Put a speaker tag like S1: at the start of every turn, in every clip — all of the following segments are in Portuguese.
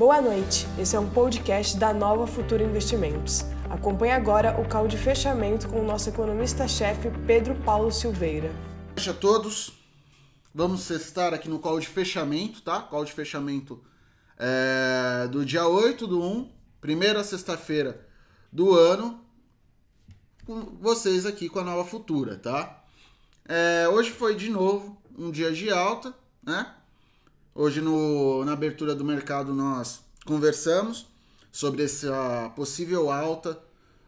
S1: Boa noite, esse é um podcast da Nova Futura Investimentos. Acompanhe agora o call de fechamento com o nosso economista-chefe Pedro Paulo Silveira.
S2: Boa a todos, vamos estar aqui no call de fechamento, tá? Call de fechamento é, do dia 8 do 1, primeira sexta-feira do ano, com vocês aqui com a Nova Futura, tá? É, hoje foi de novo um dia de alta, né? Hoje no, na abertura do mercado nós conversamos sobre essa possível alta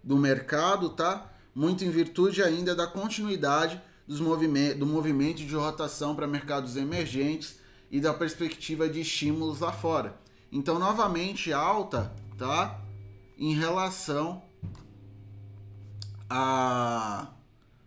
S2: do mercado, tá? Muito em virtude ainda da continuidade dos movimento, do movimento de rotação para mercados emergentes e da perspectiva de estímulos lá fora. Então, novamente alta, tá? Em relação à,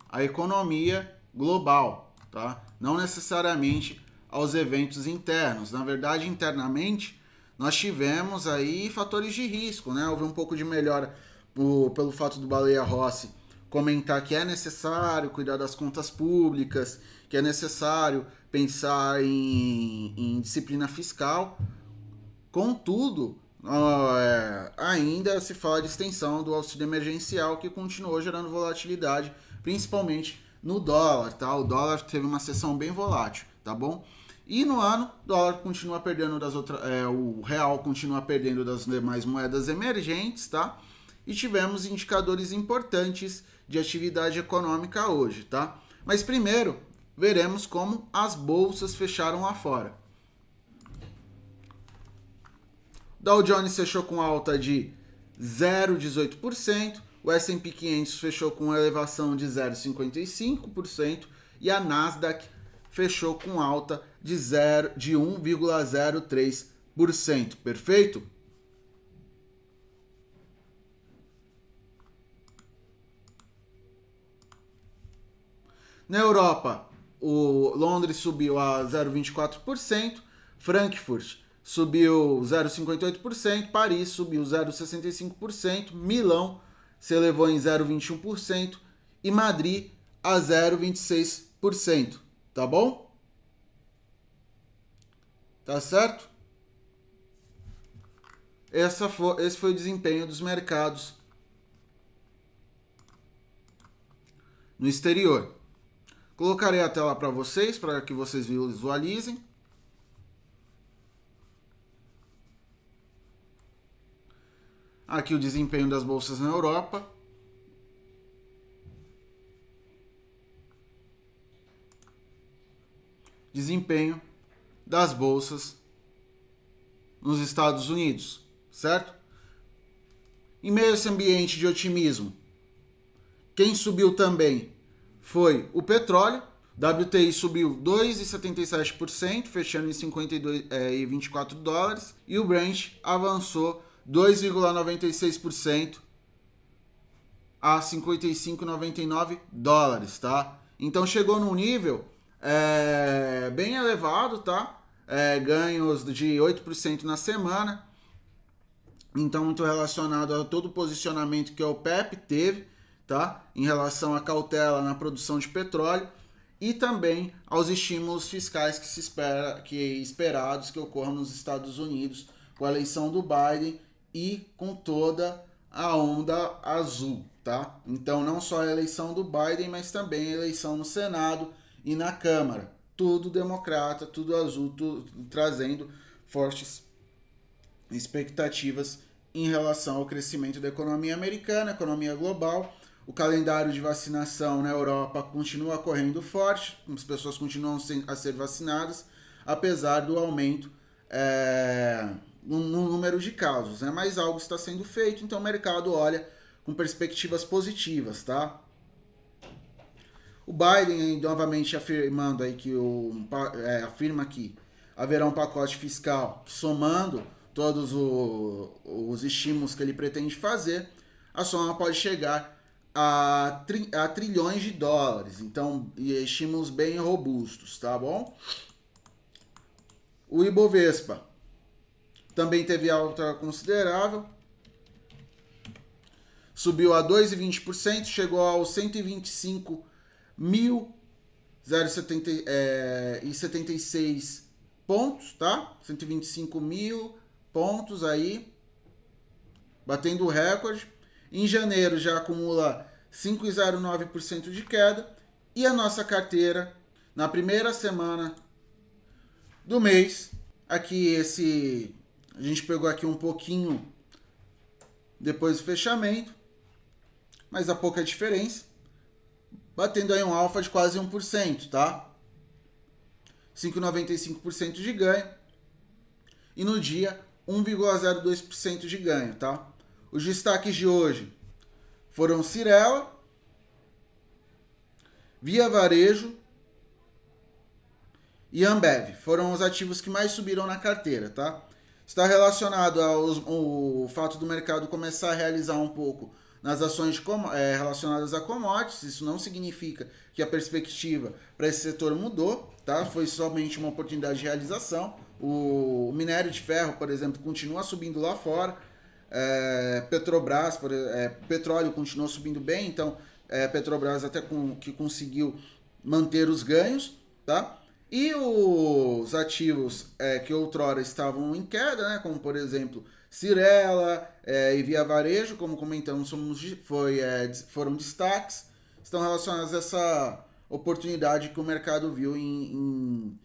S2: à economia global, tá? Não necessariamente aos eventos internos. Na verdade, internamente, nós tivemos aí fatores de risco, né? Houve um pouco de melhora pelo fato do Baleia Rossi comentar que é necessário cuidar das contas públicas, que é necessário pensar em, em disciplina fiscal. Contudo, é, ainda se fala de extensão do auxílio emergencial que continuou gerando volatilidade, principalmente no dólar, tá? O dólar teve uma sessão bem volátil, tá bom? E no ano, o dólar continua perdendo das outras. É, o real continua perdendo das demais moedas emergentes, tá? E tivemos indicadores importantes de atividade econômica hoje, tá? Mas primeiro, veremos como as bolsas fecharam lá fora. Dow Jones fechou com alta de 0,18%, o S&P 500 fechou com elevação de 0,55% e a Nasdaq fechou com alta de, de 1,03%. Perfeito? Na Europa, o Londres subiu a 0,24%, Frankfurt subiu 0,58%, Paris subiu 0,65%, Milão se elevou em 0,21% e Madrid a 0,26% tá bom? Tá certo? Essa foi, esse foi o desempenho dos mercados no exterior. Colocarei a tela para vocês, para que vocês visualizem. Aqui o desempenho das bolsas na Europa. Desempenho das bolsas nos Estados Unidos, certo? Em meio a esse ambiente de otimismo, quem subiu também foi o petróleo. WTI subiu 2,77%, fechando em 52,24 é, dólares, e o Brent avançou 2,96% a 55,99 dólares, tá? Então chegou num nível é, bem elevado, tá? É, ganhos de 8% na semana. Então, muito relacionado a todo o posicionamento que a OPEP teve, tá? Em relação à cautela na produção de petróleo e também aos estímulos fiscais que se espera que esperados que ocorram nos Estados Unidos com a eleição do Biden e com toda a onda azul, tá? Então, não só a eleição do Biden, mas também a eleição no Senado e na Câmara. Tudo democrata, tudo azul, tudo, trazendo fortes expectativas em relação ao crescimento da economia americana, economia global. O calendário de vacinação na Europa continua correndo forte, as pessoas continuam a ser vacinadas, apesar do aumento é, no, número de casos. Né? Mas algo está sendo feito, então o mercado olha com perspectivas positivas, tá? O Biden novamente afirmando aí que o é, afirma que haverá um pacote fiscal somando todos o, os estímulos que ele pretende fazer, a soma pode chegar a, tri, a trilhões de dólares. Então, estímulos bem robustos, tá bom? O Ibovespa também teve alta considerável, subiu a 2,20%, chegou aos 125 1.076 é, pontos, tá? 125 mil pontos aí, batendo o recorde. Em janeiro já acumula 5,09% de queda. E a nossa carteira, na primeira semana do mês, aqui esse. A gente pegou aqui um pouquinho depois do fechamento, mas há pouca diferença. Batendo aí um alfa de quase 1%, tá? 5,95% de ganho. E no dia, 1,02% de ganho, tá? Os destaques de hoje foram Cirela, Via Varejo e Ambev. Foram os ativos que mais subiram na carteira, tá? Está relacionado ao, ao fato do mercado começar a realizar um pouco nas ações é, relacionadas a commodities. Isso não significa que a perspectiva para esse setor mudou, tá? Foi somente uma oportunidade de realização. O minério de ferro, por exemplo, continua subindo lá fora. É, Petrobras, por, é, petróleo continuou subindo bem, então é, Petrobras até com, que conseguiu manter os ganhos, tá? E os ativos que outrora estavam em queda, né, como por exemplo Cirela é, e Via Varejo, como comentamos, somos, foi, é, foram destaques, estão relacionados a essa oportunidade que o mercado viu em, em,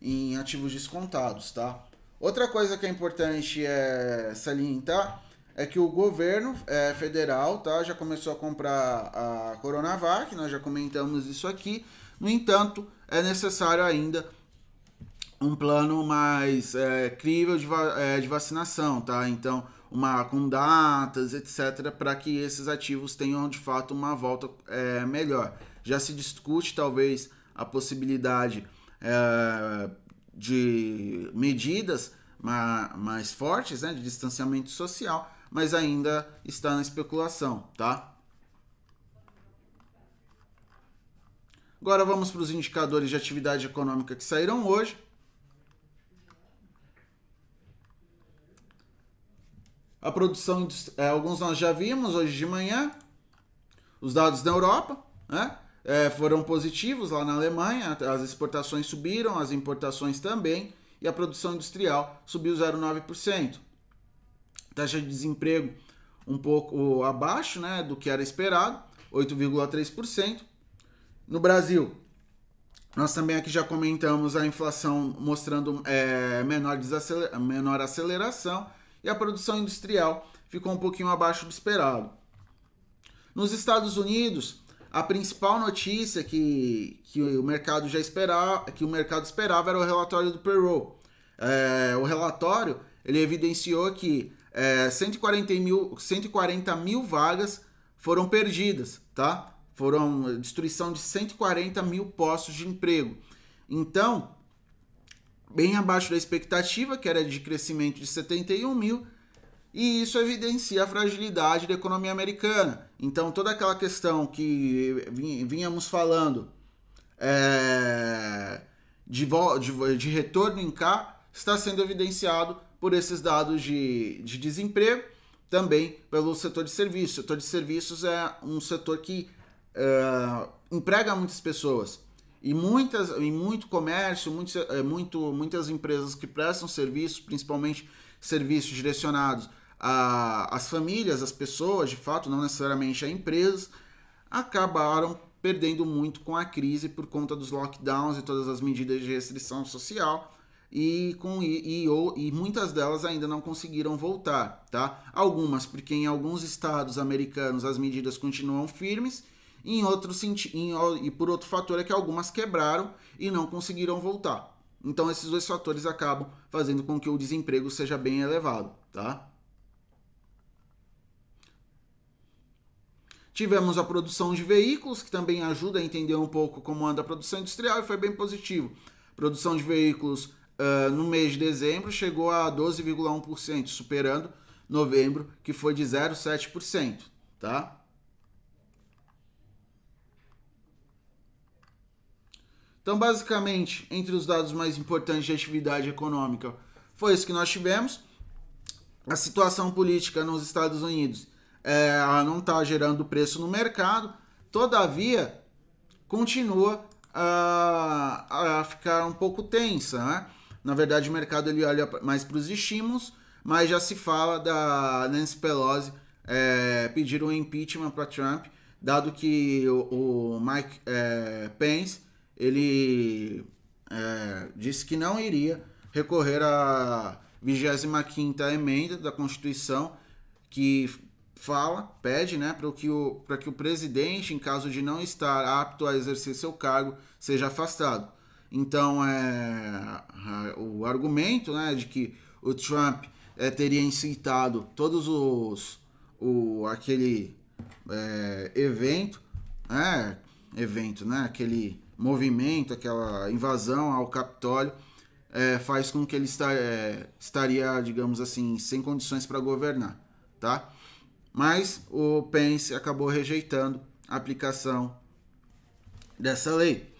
S2: em ativos descontados. Tá? Outra coisa que é importante é salientar é que o governo é, federal tá, já começou a comprar a Coronavac, nós já comentamos isso aqui. No entanto, é necessário ainda um plano mais é, crível de, é, de vacinação, tá? Então, uma com datas, etc., para que esses ativos tenham de fato uma volta é, melhor. Já se discute talvez a possibilidade é, de medidas mais fortes, né, de distanciamento social, mas ainda está na especulação, tá? Agora vamos para os indicadores de atividade econômica que saíram hoje. A produção, é, alguns nós já vimos hoje de manhã. Os dados da Europa né, é, foram positivos lá na Alemanha. As exportações subiram, as importações também. E a produção industrial subiu 0,9% taxa de desemprego um pouco abaixo né, do que era esperado, 8,3%. No Brasil, nós também aqui já comentamos a inflação mostrando é, menor, menor aceleração e a produção industrial ficou um pouquinho abaixo do esperado. Nos Estados Unidos, a principal notícia que, que o mercado já esperava, que o mercado esperava era o relatório do payroll. É, o relatório ele evidenciou que é, 140, mil, 140 mil vagas foram perdidas, tá? Foram destruição de 140 mil postos de emprego. Então, bem abaixo da expectativa, que era de crescimento de 71 mil, e isso evidencia a fragilidade da economia americana. Então, toda aquela questão que vínhamos falando é, de, de, de retorno em cá está sendo evidenciado por esses dados de, de desemprego, também pelo setor de serviços. O setor de serviços é um setor que uh, emprega muitas pessoas. E muitas, em muito comércio, muitos, é, muito, muitas empresas que prestam serviços, principalmente serviços direcionados às famílias, às pessoas, de fato, não necessariamente a empresas, acabaram perdendo muito com a crise por conta dos lockdowns e todas as medidas de restrição social e, com, e, e, e, muitas delas ainda não conseguiram voltar, tá? Algumas porque em alguns estados americanos as medidas continuam firmes, em outro em, e por outro fator é que algumas quebraram e não conseguiram voltar. Então esses dois fatores acabam fazendo com que o desemprego seja bem elevado, tá? Tivemos a produção de veículos, que também ajuda a entender um pouco como anda a produção industrial, e foi bem positivo. Produção de veículos uh, no mês de dezembro chegou a 12,1%, superando novembro, que foi de 0,7%, tá? Então, basicamente, entre os dados mais importantes de atividade econômica, foi isso que nós tivemos. A situação política nos Estados Unidos é, não está gerando preço no mercado, todavia, continua a, a ficar um pouco tensa, né? Na verdade, o mercado ele olha mais para os estímulos, mas já se fala da Nancy Pelosi é, pedir um impeachment para Trump, dado que o, o Mike é, Pence ele é, disse que não iria recorrer à 25 emenda da Constituição, que fala, pede, né, para que, o, que o presidente, em caso de não estar apto a exercer seu cargo, seja afastado. Então, é, o argumento né, de que o Trump é, teria incitado todos os o, aquele é, evento, né, evento, né, aquele movimento, aquela invasão ao Capitólio, é, faz com que ele está, é, estaria, digamos assim, sem condições para governar, tá? Mas o Pence acabou rejeitando a aplicação dessa lei.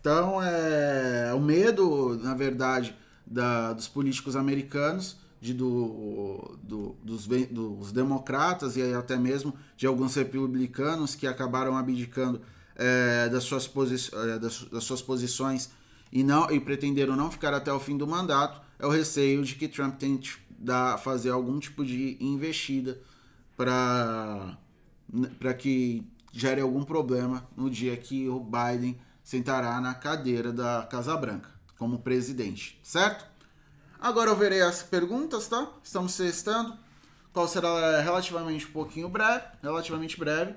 S2: Então, é, o medo, na verdade, da, dos políticos americanos, de, do, do, dos, dos democratas e até mesmo de alguns republicanos que acabaram abdicando é, das, suas é, das, das, suas posições e, não, e pretenderam não ficar até o fim do mandato, é o receio de que Trump tente dar, fazer algum tipo de investida para que gere algum problema no dia que o Biden sentará na cadeira da Casa Branca como presidente, certo? Agora eu verei as perguntas, tá? Estamos testando. Qual será relativamente um pouquinho breve, relativamente breve.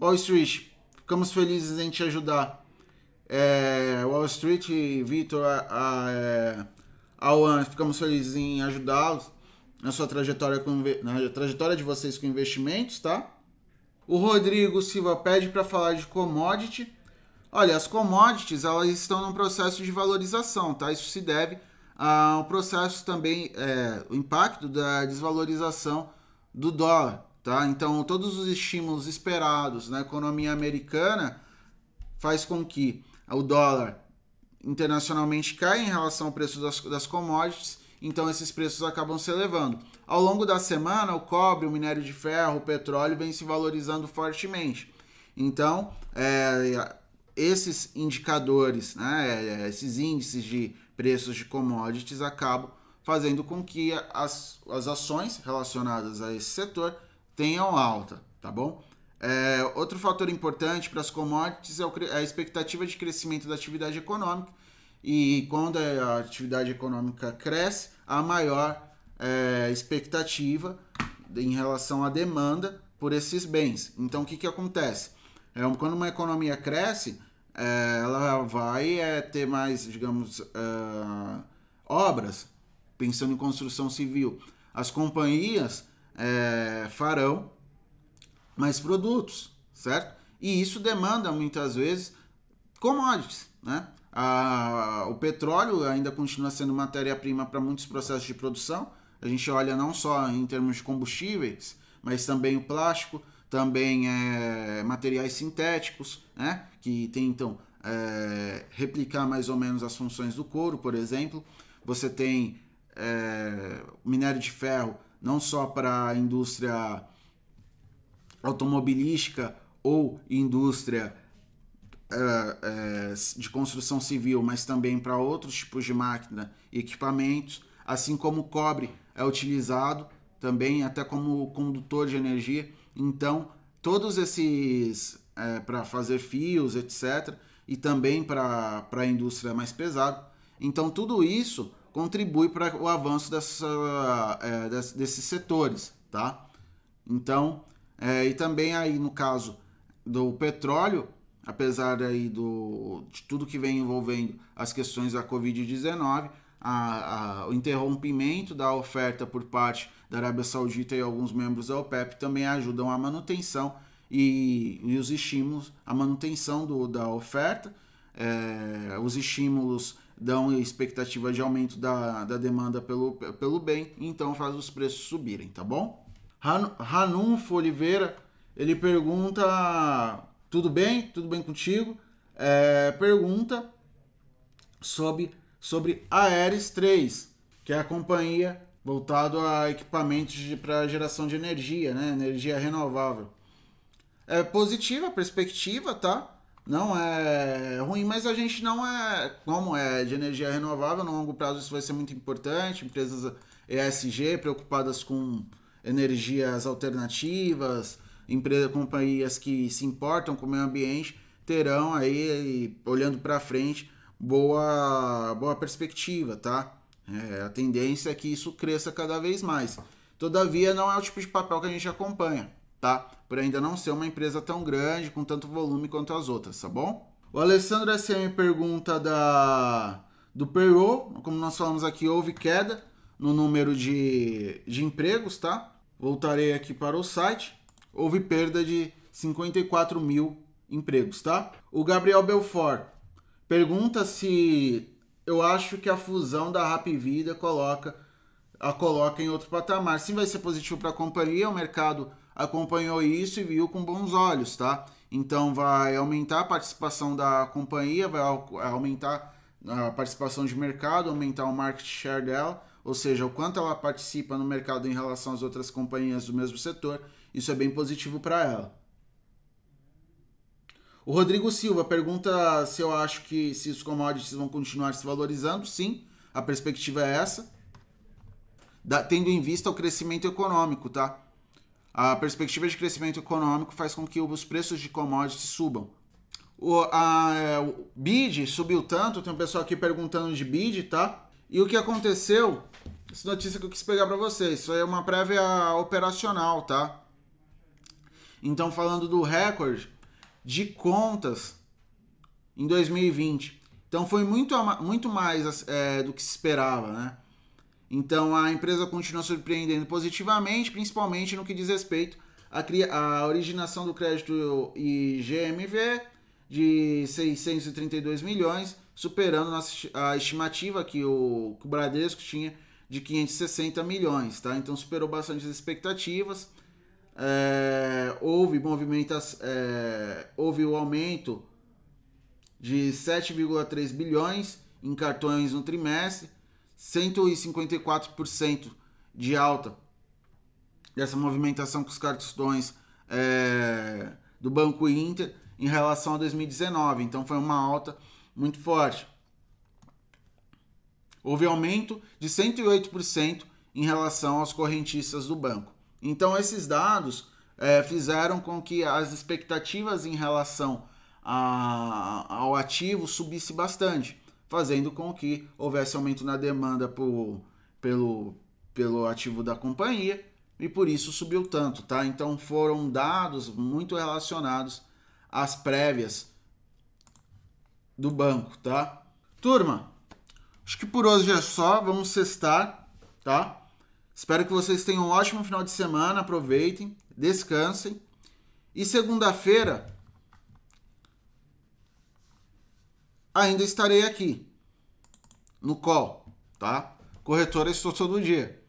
S2: Wall Street, ficamos felizes em te ajudar. É, Wall Street, Vitor, a, a, é, Alan, ficamos felizes em ajudá-los na sua trajetória com, na trajetória de vocês com investimentos, tá? O Rodrigo Silva pede para falar de commodity. Olha, as commodities elas estão num processo de valorização, tá? Isso se deve ao processo também, é, o impacto da desvalorização do dólar, tá? Então, todos os estímulos esperados na economia americana faz com que o dólar internacionalmente caia em relação ao preço das, das commodities, então esses preços acabam se elevando. Ao longo da semana, o cobre, o minério de ferro, o petróleo vem se valorizando fortemente. Então, é, esses indicadores, né, é, esses índices de preços de commodities acabam fazendo com que as, as ações relacionadas a esse setor tenham alta, tá bom? É, outro fator importante para as commodities é, é a expectativa de crescimento da atividade econômica e quando a atividade econômica cresce, há maior é, expectativa em relação à demanda por esses bens. Então, o que, que acontece? É, quando uma economia cresce, é, ela vai é, ter mais, digamos, uh, obras, pensando em construção civil. As companhias é, farão mais produtos, certo? E isso demanda muitas vezes commodities, né? o petróleo ainda continua sendo matéria-prima para muitos processos de produção. A gente olha não só em termos de combustíveis, mas também o plástico, também é, materiais sintéticos, né? que tentam é, replicar mais ou menos as funções do couro, por exemplo. Você tem é, minério de ferro não só para a indústria automobilística ou indústria é, é, de construção civil, mas também para outros tipos de máquina e equipamentos, assim como o cobre é utilizado também até como condutor de energia. Então, todos esses é, para fazer fios, etc., e também para a indústria mais pesada. Então, tudo isso contribui para o avanço dessa, é, desses setores, tá? Então, é, e também aí no caso do petróleo, apesar aí do, de tudo que vem envolvendo as questões da Covid-19, o interrompimento da oferta por parte da Arábia Saudita e alguns membros da OPEP também ajudam a manutenção e, e os estímulos, a manutenção do, da oferta, é, os estímulos dão expectativa de aumento da, da demanda pelo, pelo bem, então faz os preços subirem, tá bom? Ranulfo Oliveira, ele pergunta tudo bem? Tudo bem contigo? É, pergunta sobre, sobre a Aeres 3, que é a companhia voltado a equipamentos para geração de energia, né? energia renovável. É positiva a perspectiva, tá? Não é ruim, mas a gente não é. Como é de energia renovável, no longo prazo isso vai ser muito importante. Empresas ESG, preocupadas com energias alternativas, empresas, companhias que se importam com o meio ambiente, terão aí, olhando para frente, boa, boa perspectiva, tá? É, a tendência é que isso cresça cada vez mais. Todavia, não é o tipo de papel que a gente acompanha, tá? Por ainda não ser uma empresa tão grande, com tanto volume quanto as outras, tá bom? O Alessandro SM pergunta da, do payroll. Como nós falamos aqui, houve queda no número de, de empregos, tá? Voltarei aqui para o site. Houve perda de 54 mil empregos, tá? O Gabriel Belfort pergunta se eu acho que a fusão da Rap Vida coloca a coloca em outro patamar. Sim, vai ser positivo para a companhia, o mercado acompanhou isso e viu com bons olhos, tá? Então vai aumentar a participação da companhia, vai aumentar a participação de mercado, aumentar o market share dela, ou seja, o quanto ela participa no mercado em relação às outras companhias do mesmo setor, isso é bem positivo para ela. O Rodrigo Silva pergunta se eu acho que se os commodities vão continuar se valorizando. Sim, a perspectiva é essa. Da, tendo em vista o crescimento econômico, tá? A perspectiva de crescimento econômico faz com que os preços de commodities subam. O, a, é, o BID subiu tanto, tem um pessoal aqui perguntando de BID, tá? E o que aconteceu? Essa notícia que eu quis pegar para vocês, isso aí é uma prévia operacional, tá? Então, falando do recorde, de contas em 2020. Então foi muito, muito mais é, do que se esperava, né? Então a empresa continua surpreendendo positivamente, principalmente no que diz respeito à, originação do crédito e GMV de 632 milhões, superando a estimativa que o, que o Bradesco tinha de 560 milhões, tá? Então superou bastante as expectativas é, houve movimentas, é, houve o aumento de 7,3 bilhões em cartões no trimestre, 154% de alta dessa movimentação com os cartões é, do Banco Inter em relação a 2019. Então foi uma alta muito forte. Houve aumento de 108% em relação aos correntistas do banco. Então, esses dados é, fizeram com que as expectativas em relação a, ao ativo subisse bastante, fazendo com que houvesse aumento na demanda por, pelo, pelo ativo da companhia e por isso subiu tanto, tá? Então foram dados muito relacionados às prévias do banco, tá? Turma, acho que por hoje é só, vamos cestar, tá? Espero que vocês tenham um ótimo final de semana, aproveitem, descansem. E segunda-feira ainda estarei aqui no call, tá? Corretora estou todo dia.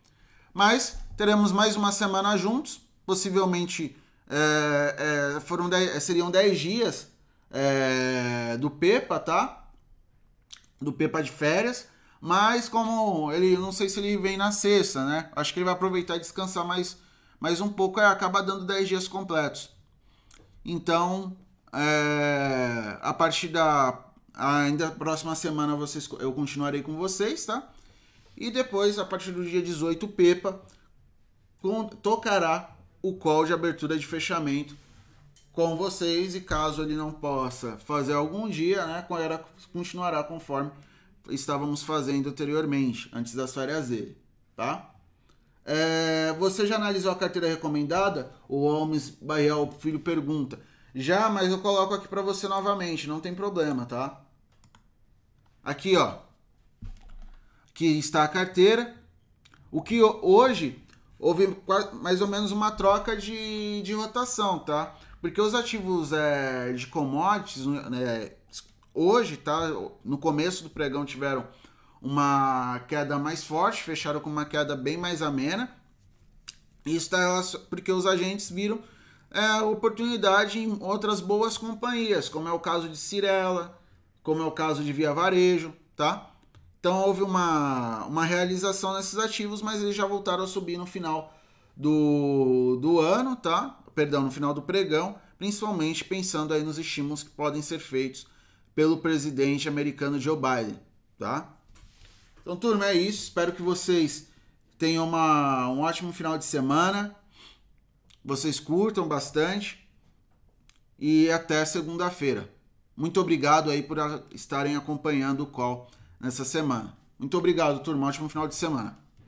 S2: Mas teremos mais uma semana juntos, possivelmente é, é, foram dez, seriam 10 dias é, do Pepa, tá? Do Pepa de férias. Mas como ele, não sei se ele vem na sexta, né? Acho que ele vai aproveitar e descansar mais, mais um pouco acaba dando 10 dias completos. Então, é, a partir da ainda próxima semana vocês, eu continuarei com vocês, tá? E depois, a partir do dia 18, o Pepa tocará o call de abertura de fechamento com vocês e caso ele não possa fazer algum dia, né, continuará conforme estávamos fazendo anteriormente, antes das férias dele, tá? É, você já analisou a carteira recomendada? O Holmes Barriel Filho pergunta. Já, mas eu coloco aqui para você novamente, não tem problema, tá? Aqui, ó. Aqui está a carteira. O que hoje houve mais ou menos uma troca de, de rotação, tá? Porque os ativos é, de commodities, né, Hoje, tá? No começo do pregão tiveram uma queda mais forte, fecharam com uma queda bem mais amena. Isso está porque os agentes viram é, oportunidade em outras boas companhias, como é o caso de Cirela, como é o caso de Via Varejo, tá? Então houve uma, uma realização nesses ativos, mas eles já voltaram a subir no final do, do ano, tá? Perdão, no final do pregão, principalmente pensando aí nos estímulos que podem ser feitos pelo presidente americano Joe Biden, tá? Então, turma, é isso. Espero que vocês Tenham uma, um ótimo final de semana. Vocês curtam bastante. E até segunda-feira. Muito obrigado aí por estarem acompanhando o call nessa semana. Muito obrigado, turma. Ótimo final de semana.